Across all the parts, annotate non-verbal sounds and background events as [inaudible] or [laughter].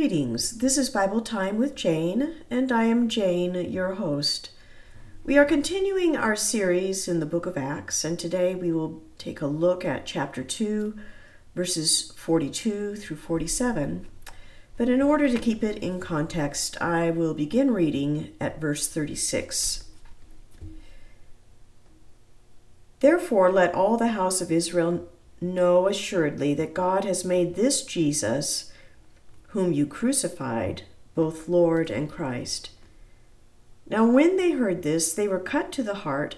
Greetings. This is Bible Time with Jane, and I am Jane, your host. We are continuing our series in the book of Acts, and today we will take a look at chapter 2, verses 42 through 47. But in order to keep it in context, I will begin reading at verse 36. Therefore, let all the house of Israel know assuredly that God has made this Jesus whom you crucified, both Lord and Christ. Now, when they heard this, they were cut to the heart,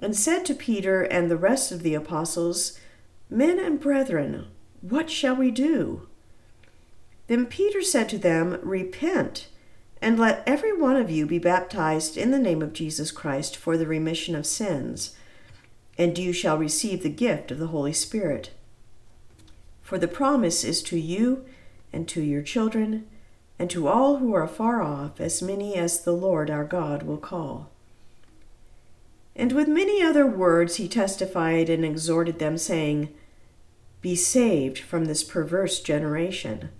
and said to Peter and the rest of the apostles, Men and brethren, what shall we do? Then Peter said to them, Repent, and let every one of you be baptized in the name of Jesus Christ for the remission of sins, and you shall receive the gift of the Holy Spirit. For the promise is to you and to your children, and to all who are far off, as many as the Lord our God will call. And with many other words he testified and exhorted them, saying, Be saved from this perverse generation.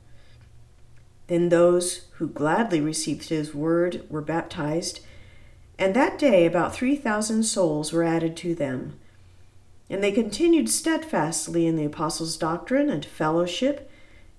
Then those who gladly received his word were baptized, and that day about three thousand souls were added to them. And they continued steadfastly in the apostles' doctrine and fellowship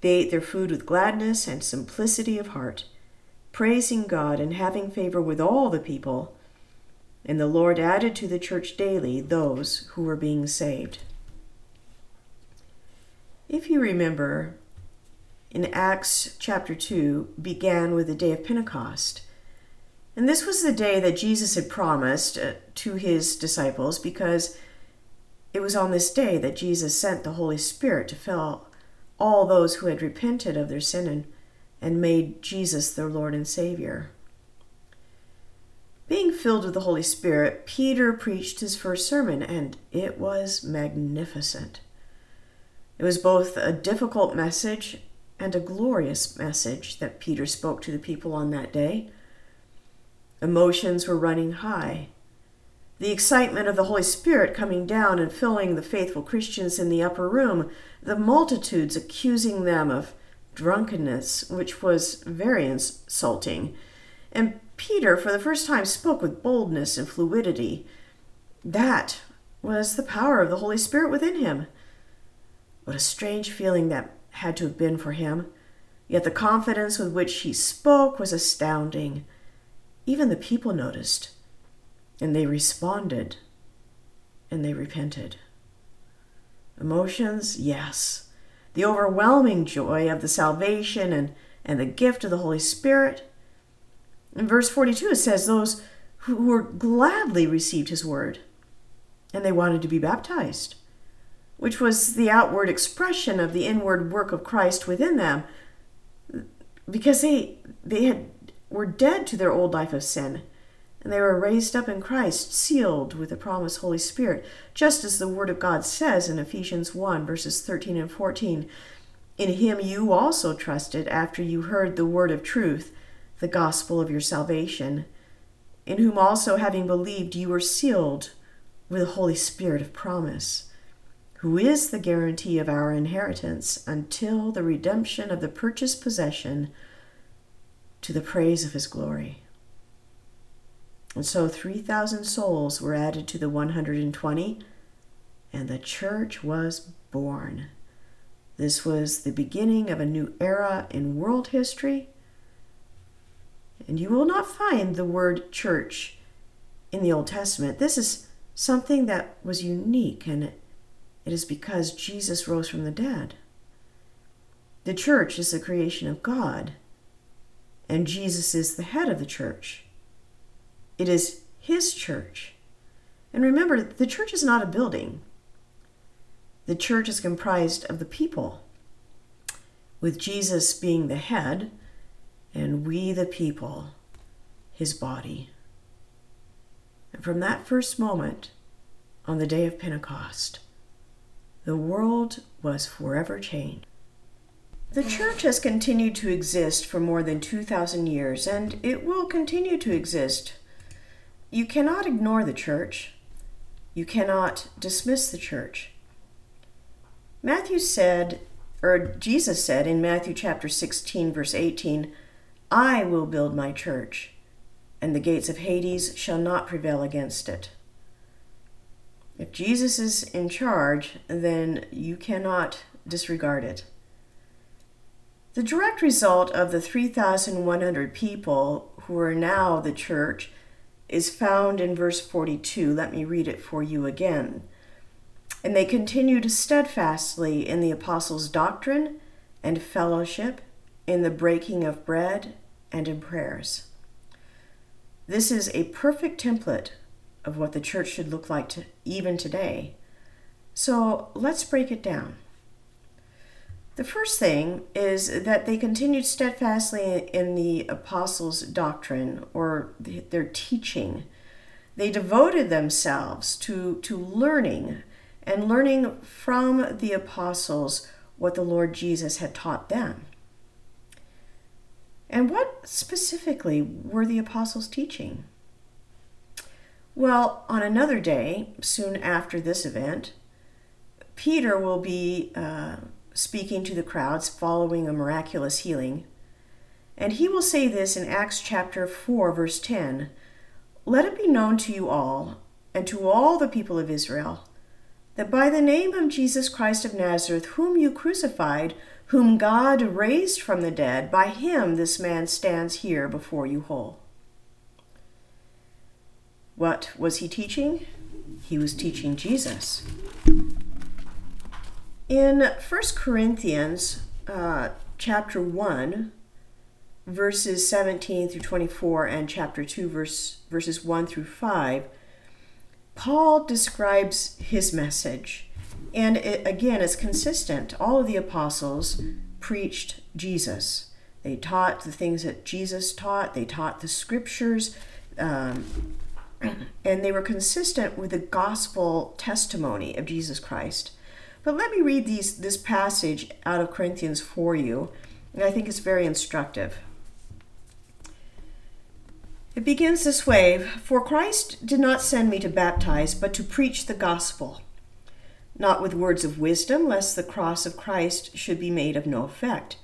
they ate their food with gladness and simplicity of heart, praising God and having favor with all the people. And the Lord added to the church daily those who were being saved. If you remember, in Acts chapter 2 began with the day of Pentecost. And this was the day that Jesus had promised uh, to his disciples because it was on this day that Jesus sent the Holy Spirit to fill all those who had repented of their sin and, and made Jesus their Lord and Savior. Being filled with the Holy Spirit, Peter preached his first sermon, and it was magnificent. It was both a difficult message and a glorious message that Peter spoke to the people on that day. Emotions were running high. The excitement of the Holy Spirit coming down and filling the faithful Christians in the upper room, the multitudes accusing them of drunkenness, which was very insulting. And Peter, for the first time, spoke with boldness and fluidity. That was the power of the Holy Spirit within him. What a strange feeling that had to have been for him. Yet the confidence with which he spoke was astounding. Even the people noticed. And they responded and they repented. Emotions, yes. The overwhelming joy of the salvation and, and the gift of the Holy Spirit. In verse 42, it says, Those who were gladly received his word, and they wanted to be baptized, which was the outward expression of the inward work of Christ within them, because they, they had, were dead to their old life of sin and they were raised up in Christ, sealed with the promised Holy Spirit, just as the Word of God says in Ephesians 1, verses 13 and 14. In him you also trusted after you heard the word of truth, the gospel of your salvation, in whom also, having believed, you were sealed with the Holy Spirit of promise, who is the guarantee of our inheritance until the redemption of the purchased possession to the praise of his glory. And so 3,000 souls were added to the 120, and the church was born. This was the beginning of a new era in world history. And you will not find the word church in the Old Testament. This is something that was unique, and it, is because Jesus rose from the dead. The church is the creation of God, and Jesus is the head of the church. It is His church. And remember, the church is not a building, the church is comprised of the people. With Jesus being the head, and we the people, his body. And from that first moment, on the day of Pentecost, the world was forever changed. The church has continued to exist for more than 2,000 years, and it will continue to exist. You cannot ignore the church. You cannot dismiss the church. Matthew said, or Jesus said in Matthew chapter 16, verse 18, I will build my church, and the gates of Hades shall not prevail against it. If Jesus is in charge, then you cannot disregard it. The direct result of the 3,100 people who are now the church is found in verse 42. Let me read it for you again. And they continued steadfastly in the apostles' doctrine and fellowship, in the breaking of bread, and in prayers. This is a perfect template of what the church should look like to, even today. So let's break it down. The first thing is that they continued steadfastly in the apostles' doctrine or their teaching. They devoted themselves to, to learning and learning from the apostles what the Lord Jesus had taught them. And what specifically were the apostles teaching? Well, on another day, soon after this event, Peter will be uh, speaking to the crowds following a miraculous healing. And he will say this in Acts chapter 4, verse 10 Let it be known to you all, and to all the people of Israel, that by the name of Jesus Christ of Nazareth, whom you crucified, whom God raised from the dead, by him this man stands here before you whole. What was he teaching? He was teaching Jesus. In 1 Corinthians uh, chapter 1, verses 17 through 24, and chapter 2, verse, verses 1 through 5, Paul describes his message. And it, again, it's consistent. All of the apostles preached Jesus. They taught the things that Jesus taught, they taught the scriptures, um, [clears throat] and they were consistent with the gospel testimony of Jesus Christ. But let me read these, this passage out of Corinthians for you, and I think it's very instructive. It begins this way For Christ did not send me to baptize, but to preach the gospel, not with words of wisdom, lest the cross of Christ should be made of no effect.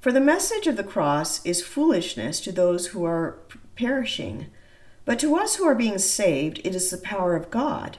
For the message of the cross is foolishness to those who are perishing, but to us who are being saved, it is the power of God.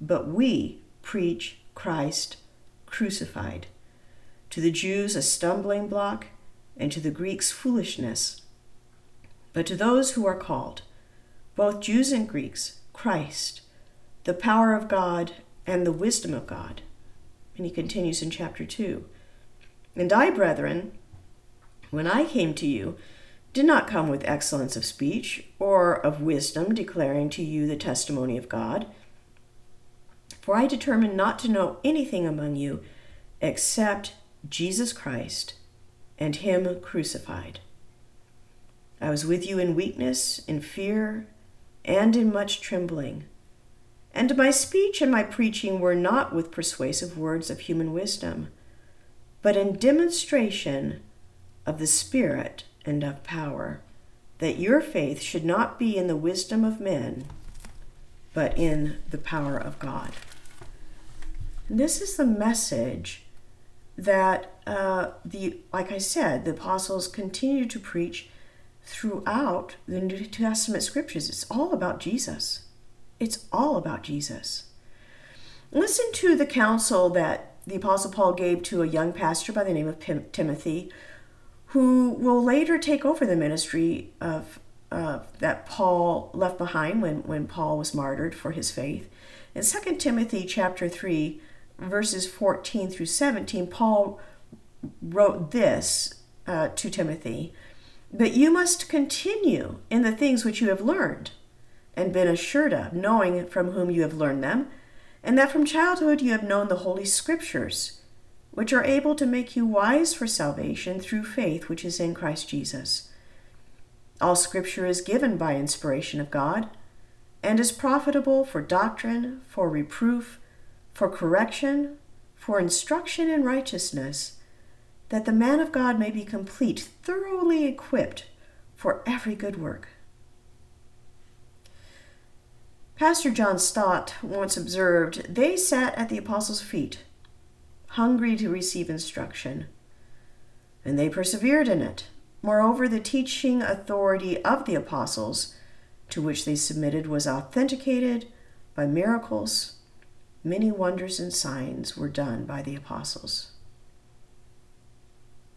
but we preach Christ crucified. To the Jews, a stumbling block, and to the Greeks, foolishness. But to those who are called, both Jews and Greeks, Christ, the power of God and the wisdom of God. And he continues in chapter 2. And I, brethren, when I came to you, did not come with excellence of speech or of wisdom, declaring to you the testimony of God. For I determined not to know anything among you except Jesus Christ and Him crucified. I was with you in weakness, in fear, and in much trembling. And my speech and my preaching were not with persuasive words of human wisdom, but in demonstration of the Spirit and of power, that your faith should not be in the wisdom of men, but in the power of God. This is the message that uh, the, like I said, the apostles continue to preach throughout the New Testament scriptures. It's all about Jesus. It's all about Jesus. Listen to the counsel that the apostle Paul gave to a young pastor by the name of Timothy, who will later take over the ministry of uh, that Paul left behind when, when Paul was martyred for his faith. In 2 Timothy chapter 3, verses 14 through 17, Paul wrote this uh, to Timothy But you must continue in the things which you have learned and been assured of, knowing from whom you have learned them, and that from childhood you have known the Holy Scriptures, which are able to make you wise for salvation through faith which is in Christ Jesus. All Scripture is given by inspiration of God and is profitable for doctrine, for reproof, for correction, for instruction in righteousness, that the man of God may be complete, thoroughly equipped for every good work. Pastor John Stott once observed, They sat at the apostles' feet, hungry to receive instruction, and they persevered in it. Moreover, the teaching authority of the apostles, to which they submitted, was authenticated by miracles. Many wonders and signs were done by the apostles.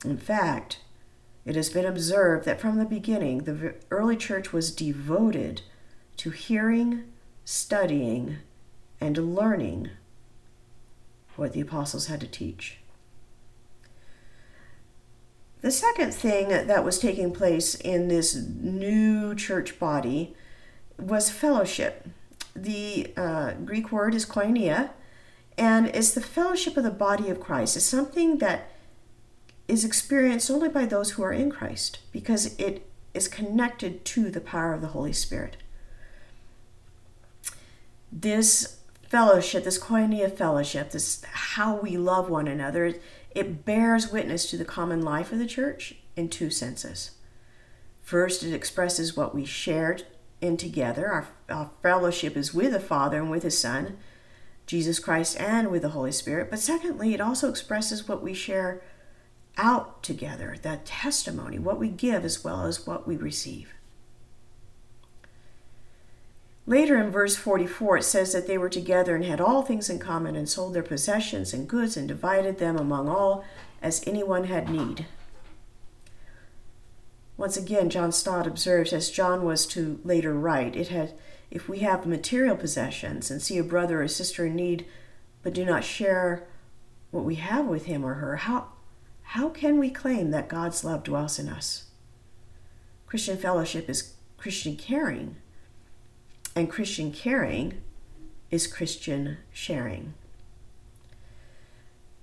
In fact, it has been observed that from the beginning, the early church was devoted to hearing studying, and learning what the apostles had to teach. The second thing that was taking place in this new church body was fellowship. The uh, Greek word is koinonia, and it's the fellowship of the body of Christ. It's something that is experienced only by those who are in Christ because it is connected to the power of the Holy Spirit this fellowship, this koinonia fellowship, this how we love one another, it bears witness to the common life of the church in two senses. First, it expresses what we shared in together. Our, our fellowship is with the Father and with His Son, Jesus Christ, and with the Holy Spirit. But secondly, it also expresses what we share out together, that testimony, what we give as well as what we receive. Later in verse 44, it says that they were together and had all things in common and sold their possessions and goods and divided them among all as anyone had need. Once again, John Stott observes, as John was to later write, it had, if we have material possessions and see a brother or sister in need, but do not share what we have with him or her, how, how can we claim that God's love dwells in us? Christian fellowship is Christian caring and Christian caring is Christian sharing.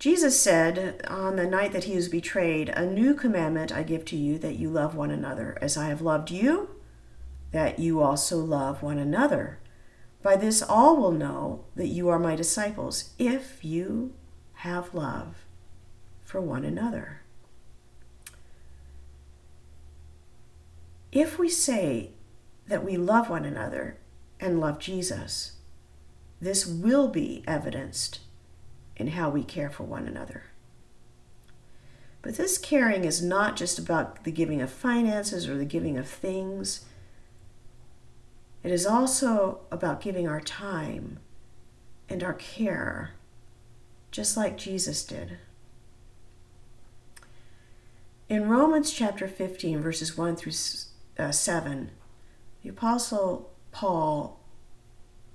Jesus said on the night that he was betrayed, A new commandment I give to you that you love one another. As I have loved you, that you also love one another. By this all will know that you are my disciples, if you have love for one another. If we say that we love one another and love Jesus. This will be evidenced in how we care for one another. But this caring is not just about the giving of finances or the giving of things. It is also about giving our time and our care, just like Jesus did. In Romans chapter 15, verses 1 through uh, 7, the Apostle Paul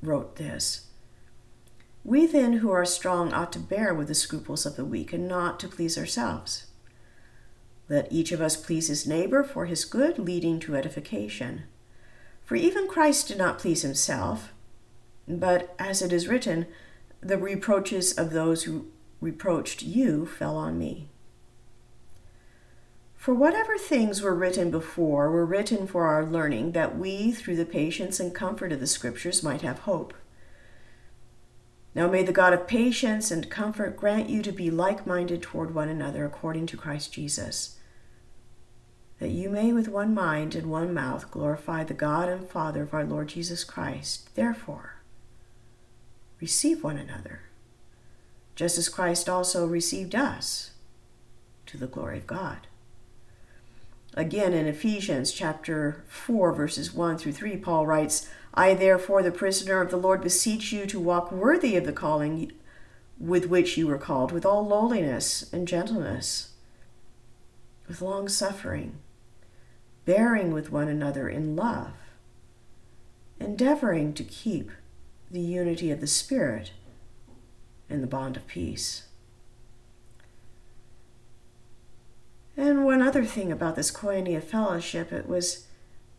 wrote this We then who are strong ought to bear with the scruples of the weak and not to please ourselves. Let each of us please his neighbor for his good, leading to edification. For even Christ did not please himself, but as it is written, the reproaches of those who reproached you fell on me. For whatever things were written before were written for our learning, that we, through the patience and comfort of the Scriptures, might have hope. Now may the God of patience and comfort grant you to be like minded toward one another according to Christ Jesus, that you may with one mind and one mouth glorify the God and Father of our Lord Jesus Christ. Therefore, receive one another, just as Christ also received us to the glory of God. Again, in Ephesians chapter 4, verses 1 through 3, Paul writes, I therefore, the prisoner of the Lord, beseech you to walk worthy of the calling with which you were called, with all lowliness and gentleness, with long suffering, bearing with one another in love, endeavoring to keep the unity of the Spirit in the bond of peace. And one other thing about this koinonia fellowship, it was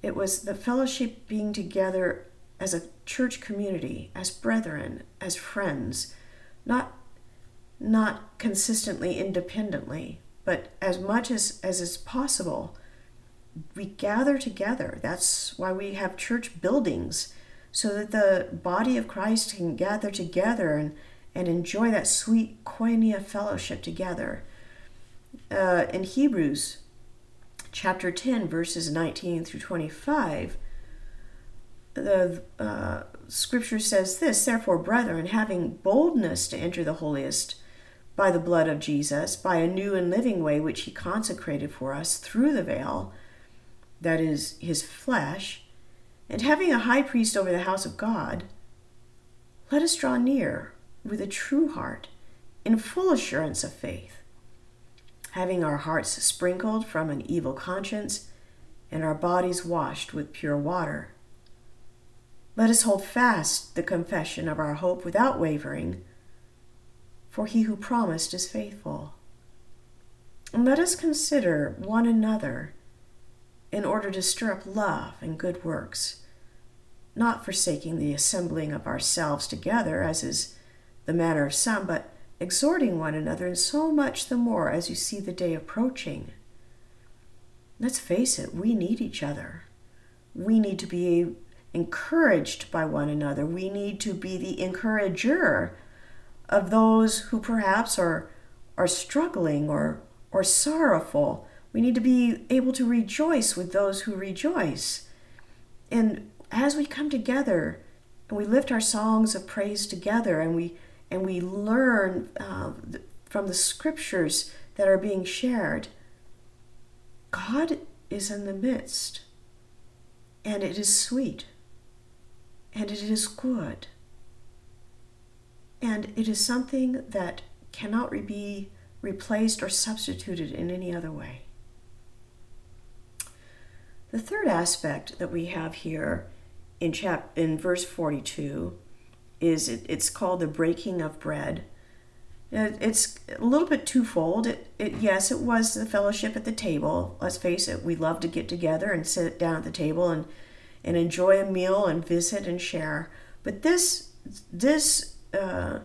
it was the fellowship being together as a church community, as brethren, as friends, not not consistently independently, but as much as, as is possible, we gather together. That's why we have church buildings, so that the body of Christ can gather together and, and enjoy that sweet koinonia fellowship together uh, in Hebrews chapter 10, verses 19 through 25, the uh, scripture says this Therefore, brethren, having boldness to enter the holiest by the blood of Jesus, by a new and living way which he consecrated for us through the veil, that is, his flesh, and having a high priest over the house of God, let us draw near with a true heart, in full assurance of faith having our hearts sprinkled from an evil conscience and our bodies washed with pure water. Let us hold fast the confession of our hope without wavering, for he who promised is faithful. And let us consider one another in order to stir up love and good works, not forsaking the assembling of ourselves together, as is the manner of some, but exhorting one another, and so much the more as you see the day approaching. Let's face it, we need each other. We need to be encouraged by one another. We need to be the encourager of those who perhaps are, are struggling or, or sorrowful. We need to be able to rejoice with those who rejoice. And as we come together and we lift our songs of praise together and we and we learn uh, from the scriptures that are being shared, God is in the midst, and it is sweet, and it is good, and it is something that cannot be replaced or substituted in any other way. The third aspect that we have here in chap in verse 42 is it, it's called the breaking of bread. it's a little bit twofold. It, it, yes, it was the fellowship at the table. Let's face it, we love to get together and sit down at the table and, and enjoy a meal and visit and share. But this, this uh,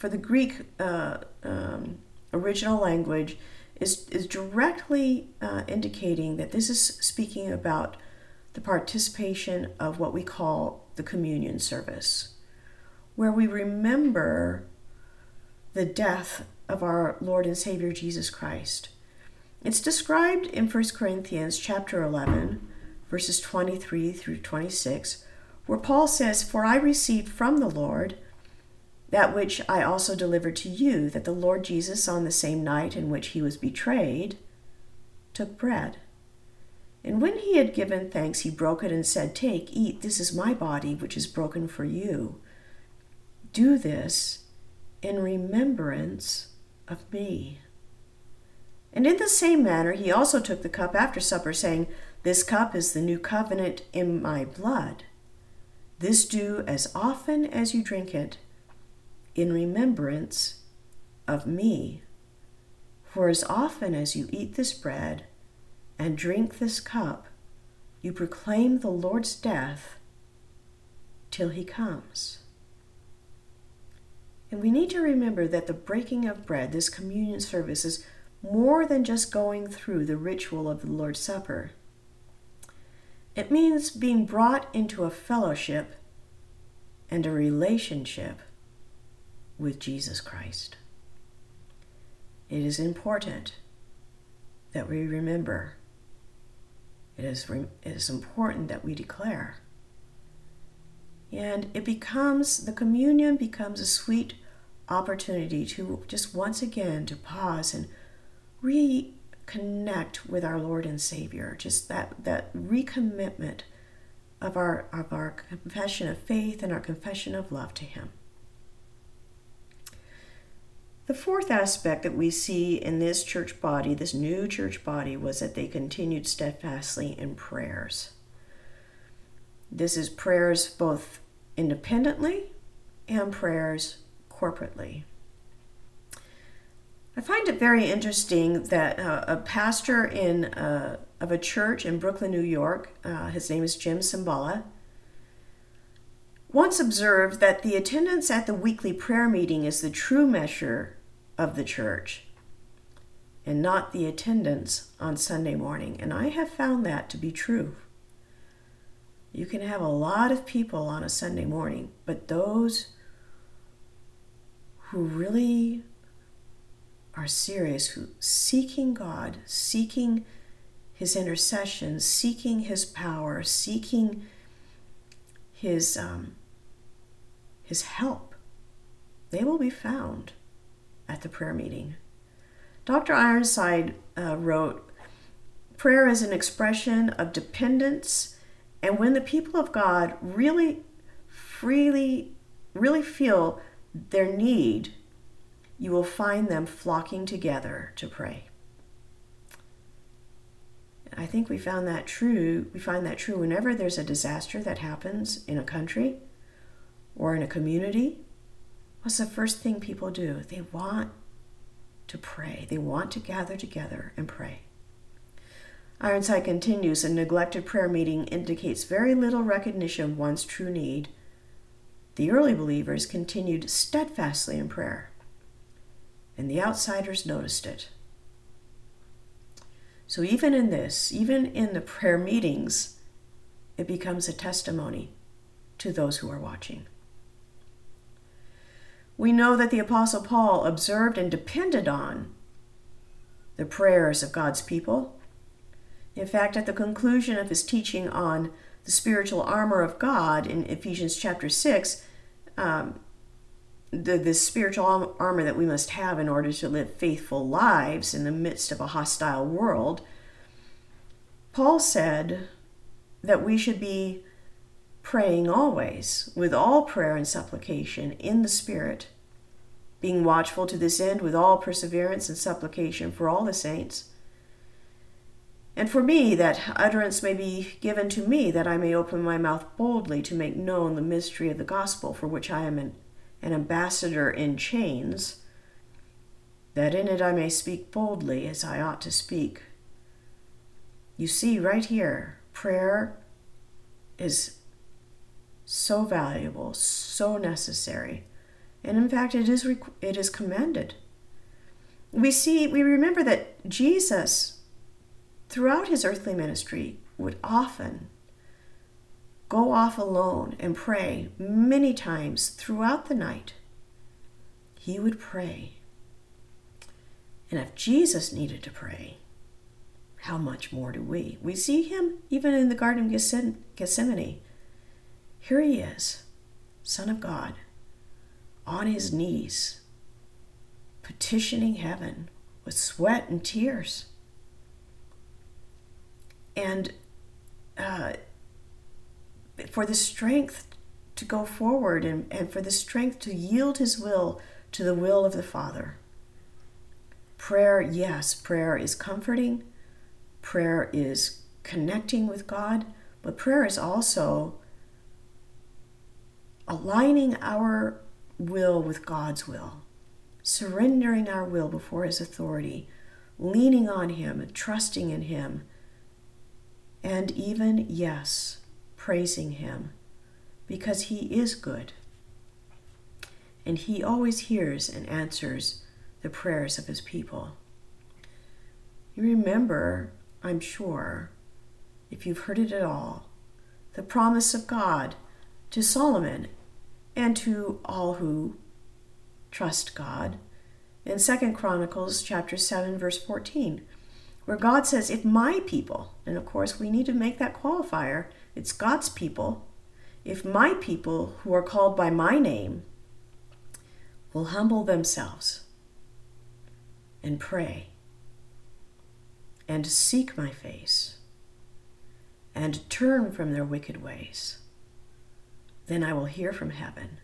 for the Greek uh, um, original language, is, is directly uh, indicating that this is speaking about the participation of what we call the communion service where we remember the death of our Lord and Savior Jesus Christ. It's described in 1 Corinthians chapter 11, verses 23 through 26, where Paul says, For I received from the Lord that which I also delivered to you, that the Lord Jesus, on the same night in which he was betrayed, took bread. And when he had given thanks, he broke it and said, Take, eat, this is my body, which is broken for you. Do this in remembrance of me. And in the same manner, he also took the cup after supper, saying, This cup is the new covenant in my blood. This do as often as you drink it in remembrance of me. For as often as you eat this bread and drink this cup, you proclaim the Lord's death till he comes. And we need to remember that the breaking of bread, this communion service, is more than just going through the ritual of the Lord's Supper. It means being brought into a fellowship and a relationship with Jesus Christ. It is important that we remember. It is, it is important that we declare. And it becomes, the communion becomes a sweet opportunity to just once again to pause and reconnect with our Lord and Savior. Just that, that recommitment of our, of our confession of faith and our confession of love to Him. The fourth aspect that we see in this church body, this new church body, was that they continued steadfastly in prayers. This is prayers both independently and prayers corporately. I find it very interesting that uh, a pastor in uh, of a church in Brooklyn, New York, uh, his name is Jim Cymbala, once observed that the attendance at the weekly prayer meeting is the true measure of the church and not the attendance on Sunday morning. And I have found that to be true. You can have a lot of people on a Sunday morning, but those who really are serious, who seeking God, seeking his intercession, seeking his power, seeking his um, his help, they will be found at the prayer meeting. Dr. Ironside uh, wrote Prayer is an expression of dependence, and when the people of God really, freely, really feel their need, you will find them flocking together to pray. I think we found that true. We find that true whenever there's a disaster that happens in a country or in a community What's the first thing people do? They want to pray, they want to gather together and pray. Ironside continues a neglected prayer meeting indicates very little recognition of one's true need. The early believers continued steadfastly in prayer, and the outsiders noticed it. So, even in this, even in the prayer meetings, it becomes a testimony to those who are watching. We know that the Apostle Paul observed and depended on the prayers of God's people. In fact, at the conclusion of his teaching on the spiritual armor of God in Ephesians chapter 6, um, the, the spiritual armor that we must have in order to live faithful lives in the midst of a hostile world, Paul said that we should be praying always, with all prayer and supplication in the Spirit, being watchful to this end with all perseverance and supplication for all the saints. And for me, that utterance may be given to me, that I may open my mouth boldly to make known the mystery of the gospel, for which I am an, an ambassador in chains, that in it I may speak boldly as I ought to speak. You see, right here, prayer is so valuable, so necessary. And in fact, it is, it is commended. We see, we remember that Jesus, throughout his earthly ministry, would often go off alone and pray many times throughout the night. He would pray. And if Jesus needed to pray, how much more do we? We see him even in the Garden of Gethsemane here he is, Son of God, on his knees, petitioning heaven with sweat and tears. And uh, for the strength to go forward and, and for the strength to yield his will to the will of the Father. Prayer, yes, prayer is comforting, prayer is connecting with God, but prayer is also aligning our will with God's will, surrendering our will before His authority, leaning on Him, trusting in Him, and even, yes, praising Him because He is good. And He always hears and answers the prayers of His people. You remember, I'm sure, if you've heard it at all, the promise of God to Solomon and to all who trust God. In Second Chronicles chapter 7 verse 14, where God says, "If my people, and of course we need to make that qualifier, it's God's people, if my people who are called by my name will humble themselves and pray and seek my face and turn from their wicked ways, then I will hear from heaven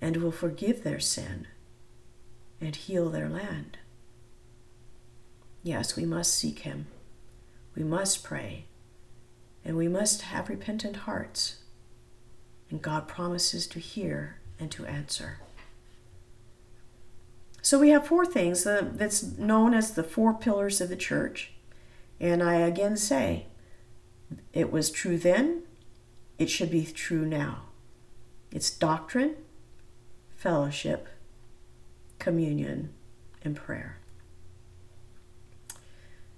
and will forgive their sin and heal their land. Yes, we must seek Him. We must pray. And we must have repentant hearts. And God promises to hear and to answer. So we have four things that's known as the four pillars of the church. And I again say, it was true then, it should be true now. It's doctrine, fellowship, communion, and prayer.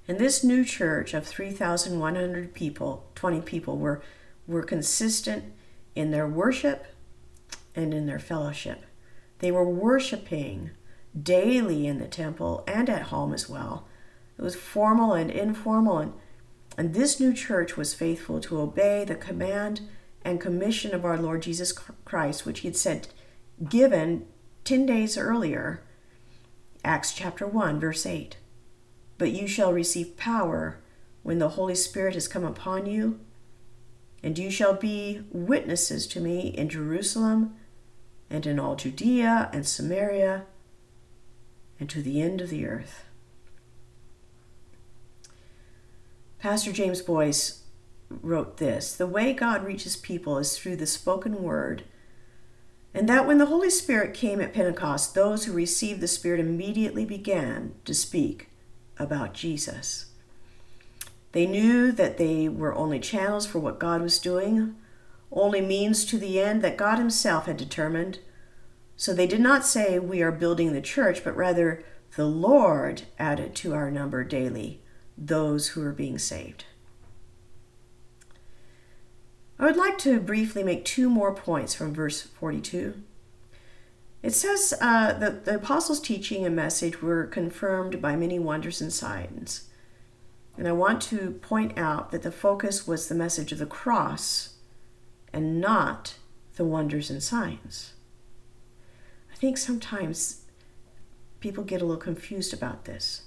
And this new church of 3,100 people, 20 people, were, were consistent in their worship and in their fellowship. They were worshiping daily in the temple and at home as well. It was formal and informal, and, and this new church was faithful to obey the command and commission of our Lord Jesus Christ, which he had said, given 10 days earlier, Acts chapter 1, verse 8. But you shall receive power when the Holy Spirit has come upon you, and you shall be witnesses to me in Jerusalem and in all Judea and Samaria and to the end of the earth. Pastor James Boice wrote this The way God reaches people is through the spoken word, and that when the Holy Spirit came at Pentecost, those who received the Spirit immediately began to speak about Jesus. They knew that they were only channels for what God was doing, only means to the end that God Himself had determined. So they did not say, We are building the church, but rather, the Lord added to our number daily those who are being saved. I would like to briefly make two more points from verse 42. It says uh, that the apostles' teaching and message were confirmed by many wonders and signs. And I want to point out that the focus was the message of the cross and not the wonders and signs. I think sometimes people get a little confused about this.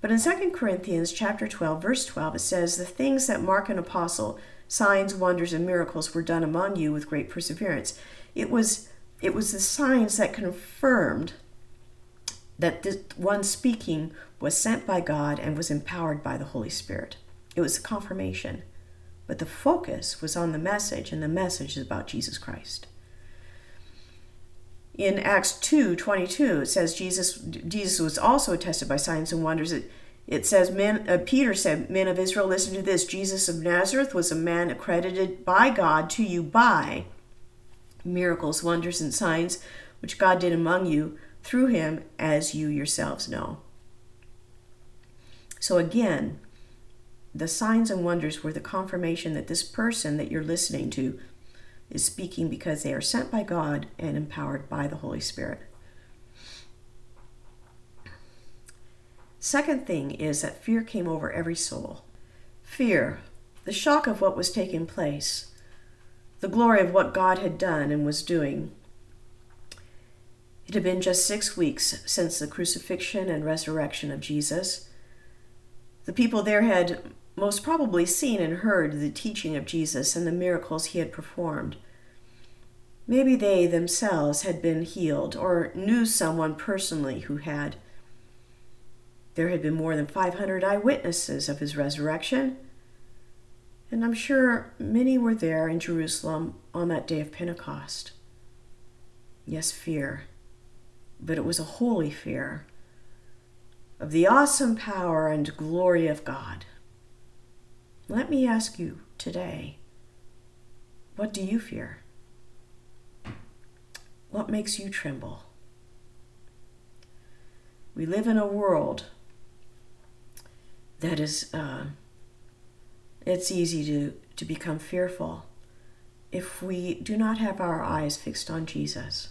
But in 2 Corinthians chapter 12 verse 12 it says the things that mark an apostle signs wonders and miracles were done among you with great perseverance. It was it was the signs that confirmed that the one speaking was sent by God and was empowered by the Holy Spirit. It was a confirmation. But the focus was on the message, and the message is about Jesus Christ. In Acts 2 22, it says Jesus, Jesus was also attested by signs and wonders. It, it says, men, uh, Peter said, Men of Israel, listen to this. Jesus of Nazareth was a man accredited by God to you by miracles, wonders, and signs which God did among you through him, as you yourselves know. So again, the signs and wonders were the confirmation that this person that you're listening to is speaking because they are sent by God and empowered by the Holy Spirit. Second thing is that fear came over every soul. Fear, the shock of what was taking place, the glory of what God had done and was doing. It had been just six weeks since the crucifixion and resurrection of Jesus. The people there had most probably seen and heard the teaching of Jesus and the miracles he had performed. Maybe they themselves had been healed or knew someone personally who had. There had been more than 500 eyewitnesses of his resurrection, and I'm sure many were there in Jerusalem on that day of Pentecost. Yes, fear, but it was a holy fear of the awesome power and glory of God. Let me ask you today what do you fear? What makes you tremble? We live in a world that is. Uh, it's easy to, to become fearful if we do not have our eyes fixed on Jesus.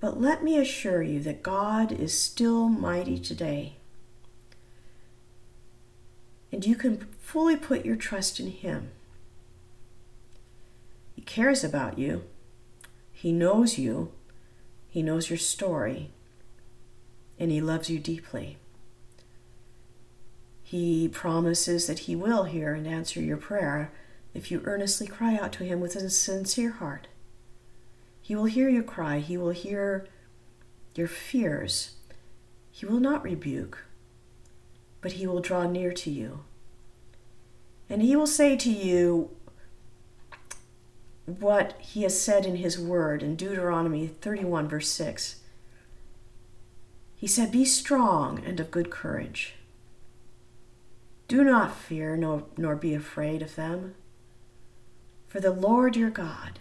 But let me assure you that God is still mighty today. And you can fully put your trust in Him. He cares about you, He knows you, He knows your story, and He loves you deeply. He promises that He will hear and answer your prayer if you earnestly cry out to Him with a sincere heart. He will hear your cry. He will hear your fears, he will not rebuke, but he will draw near to you. And he will say to you what he has said in his word in Deuteronomy 31, verse 6. He said, Be strong and of good courage. Do not fear nor, nor be afraid of them. For the Lord your God,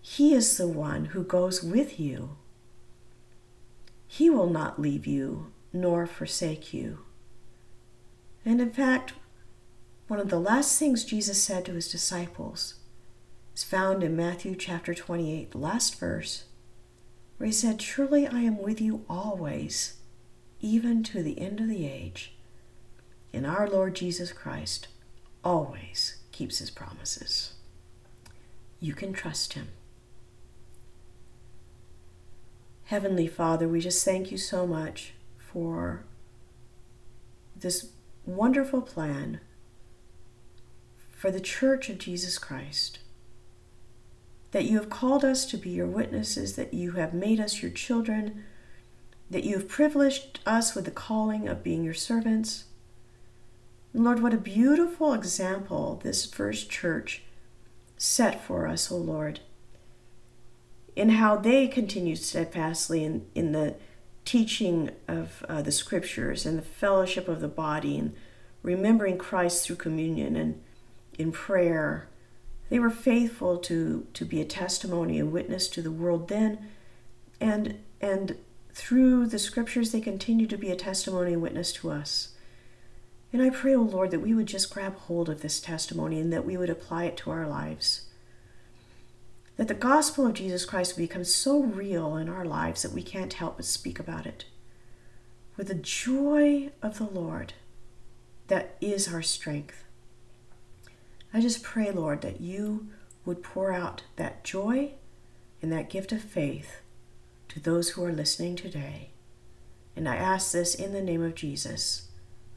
He is the one who goes with you. He will not leave you nor forsake you. And in fact, one of the last things Jesus said to his disciples is found in Matthew chapter 28, the last verse, where he said, Truly I am with you always, even to the end of the age. And our Lord Jesus Christ always keeps his promises. You can trust him. Heavenly Father, we just thank you so much for this wonderful plan for the Church of Jesus Christ. That you have called us to be your witnesses, that you have made us your children, that you have privileged us with the calling of being your servants Lord, what a beautiful example this first church set for us, O Lord, in how they continued steadfastly in, in the teaching of uh, the scriptures and the fellowship of the body and remembering Christ through communion and in prayer. They were faithful to, to be a testimony and witness to the world then, and, and through the scriptures, they continue to be a testimony and witness to us. And I pray, O oh Lord, that we would just grab hold of this testimony and that we would apply it to our lives. That the gospel of Jesus Christ would become so real in our lives that we can't help but speak about it. With the joy of the Lord that is our strength. I just pray, Lord, that you would pour out that joy and that gift of faith to those who are listening today. And I ask this in the name of Jesus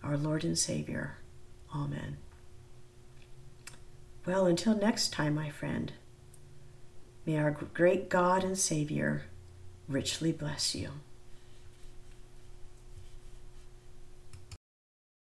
our Lord and Savior. Amen. Well, until next time, my friend, may our great God and Savior richly bless you.